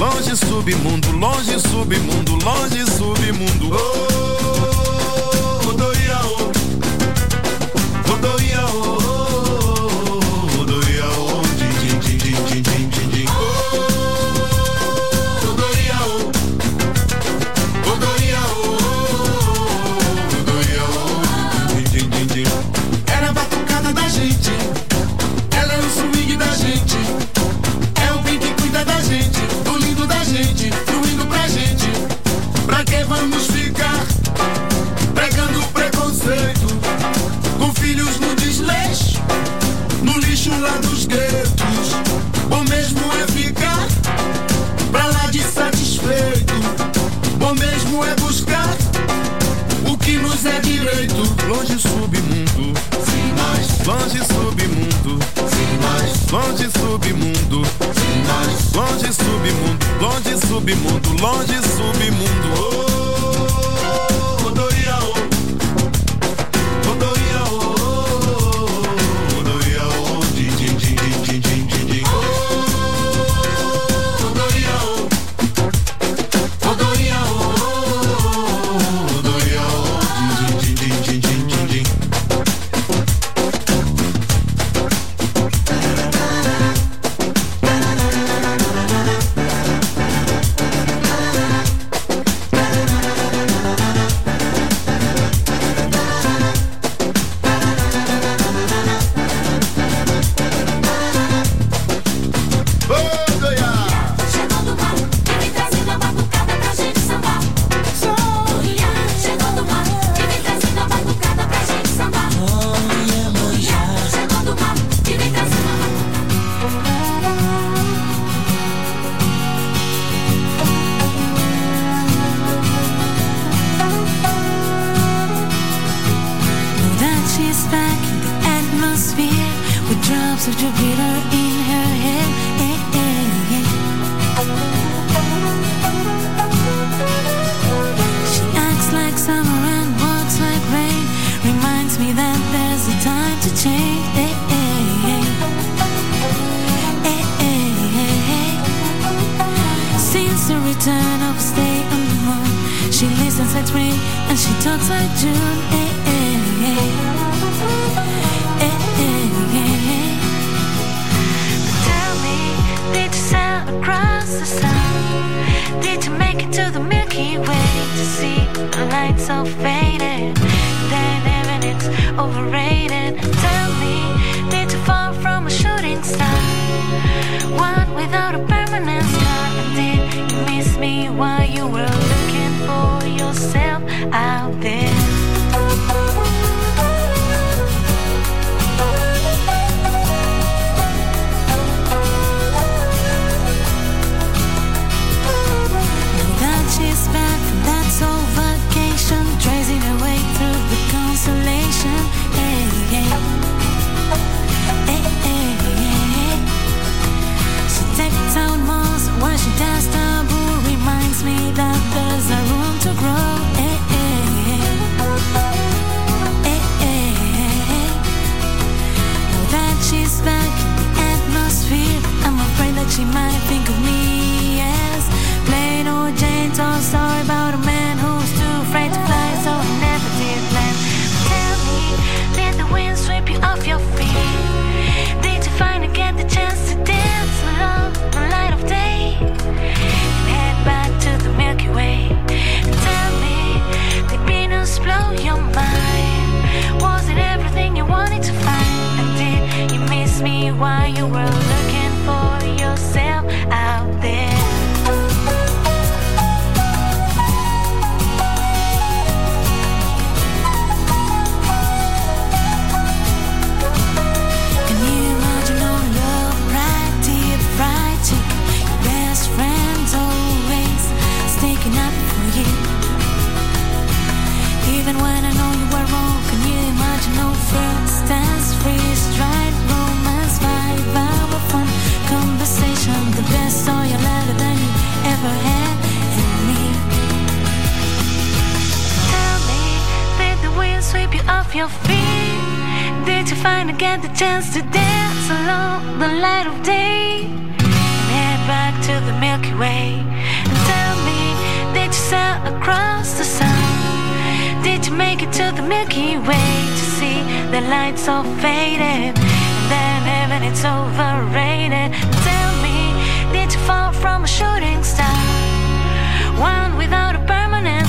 Longe submundo, longe submundo, longe submundo. Oh. filhos no desleixo, no lixo lá dos guetos. Bom mesmo é ficar pra lá de satisfeito. Bom mesmo é buscar o que nos é direito. Longe submundo, sim nós. Longe submundo, sim nós. Longe submundo, sim nós. Longe submundo, longe submundo, longe submundo. Oh! She talks like June. Hey, hey, hey. Tell me, did you sail across the sun? Did you make it to the Milky Way to see the lights so faded? Then it's overrated. Tell me, did you fall from a shooting star? One without a permanent scar? Did you miss me while you were She takes out Mars while she does taboo. Reminds me that there's a room you. Even when I know you were wrong, can you imagine no first dance, freeze, drive, romance, five hour fun conversation? The best or your letter than you ever had in me. Tell me, did the wind sweep you off your feet? Did you finally get the chance to dance along the light of day? And head back to the Milky Way. Did you sail across the sun? Did you make it to the Milky Way to see the lights all faded? And then heaven it's overrated. Tell me, did you fall from a shooting star? One without a permanent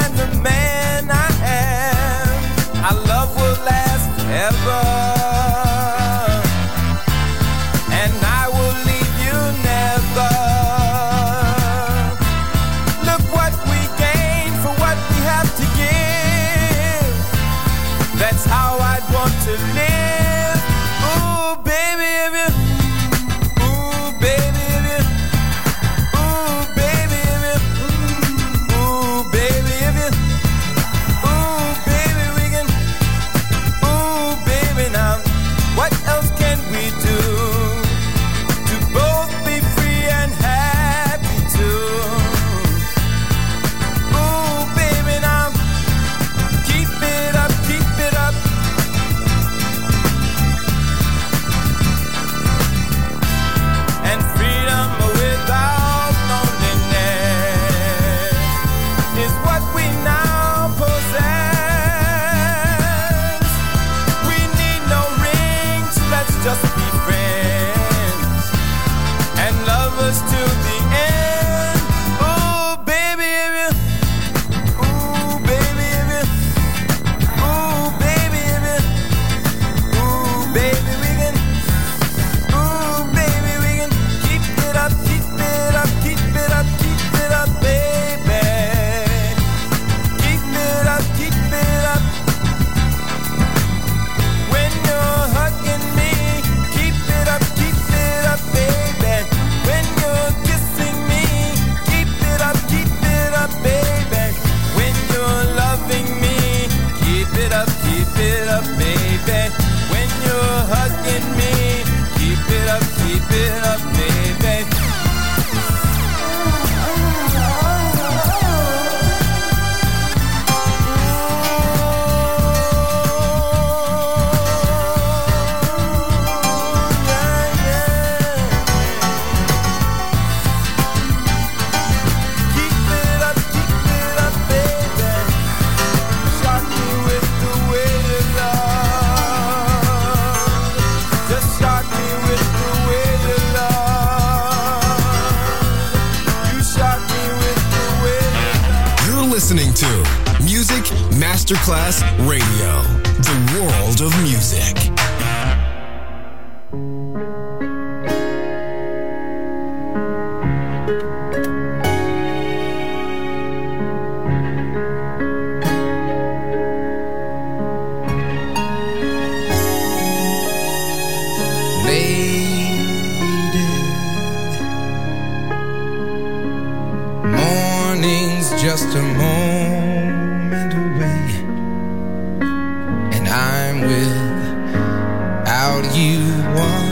kind the man I am. Our love will last forever. And I will leave you never. Look what we gain for what we have to give. That's how I'd want to live. Just a moment away, and I'm without you once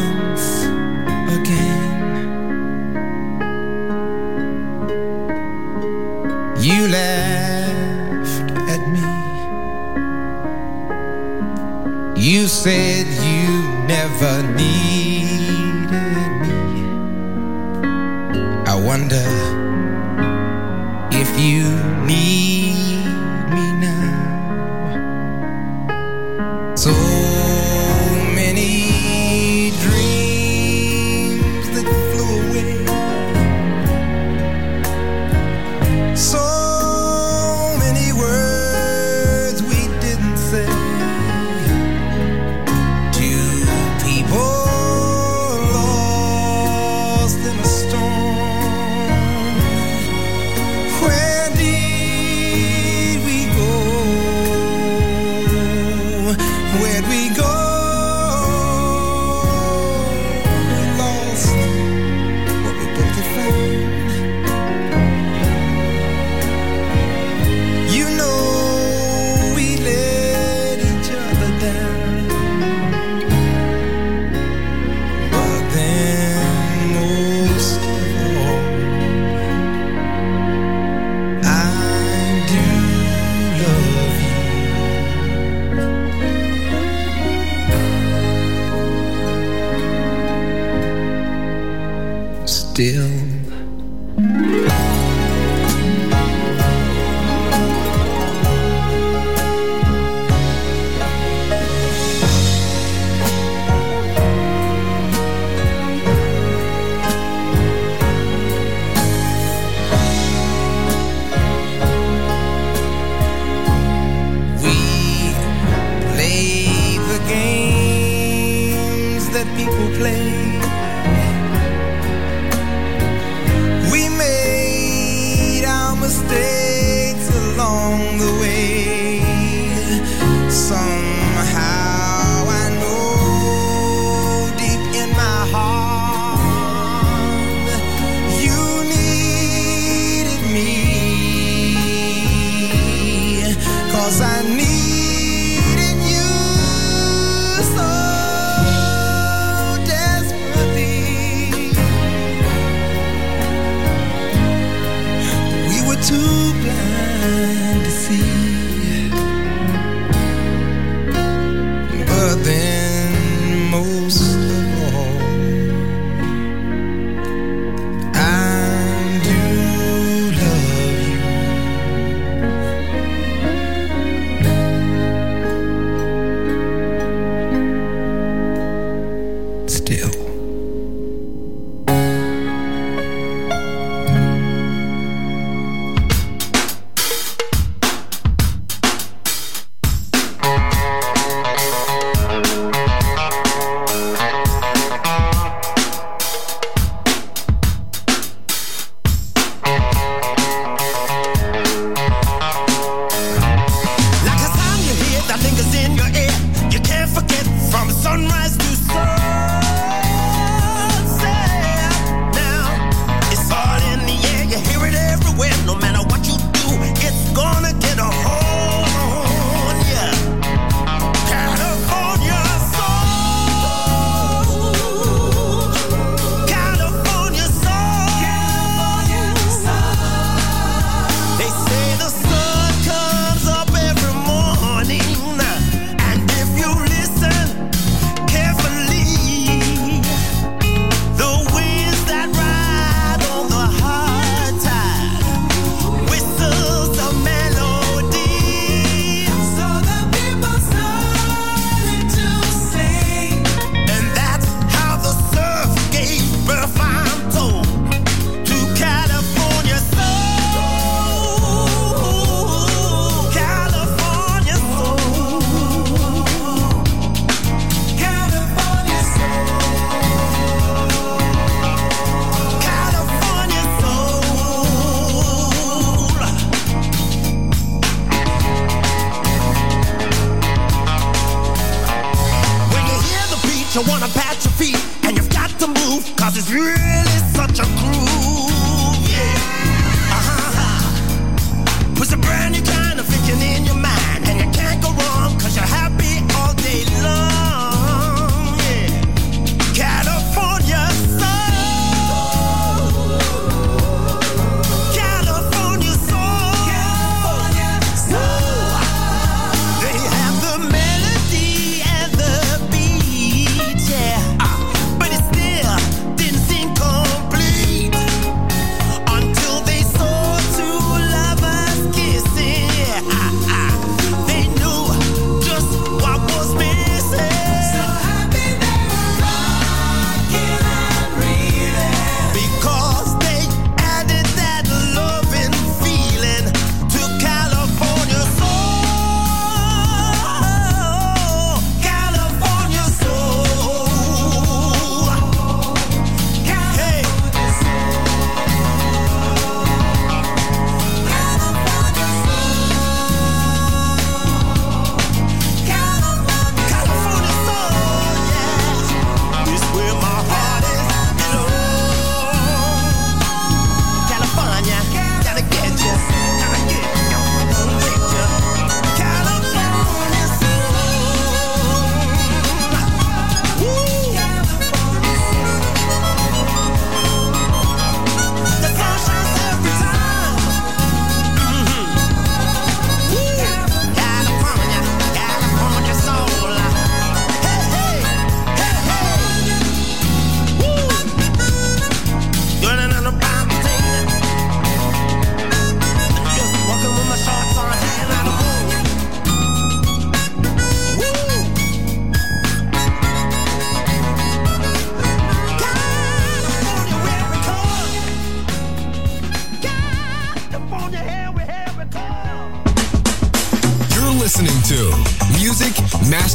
you wanna pat your feet and you've got to move, cause it's really such a groove.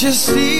just see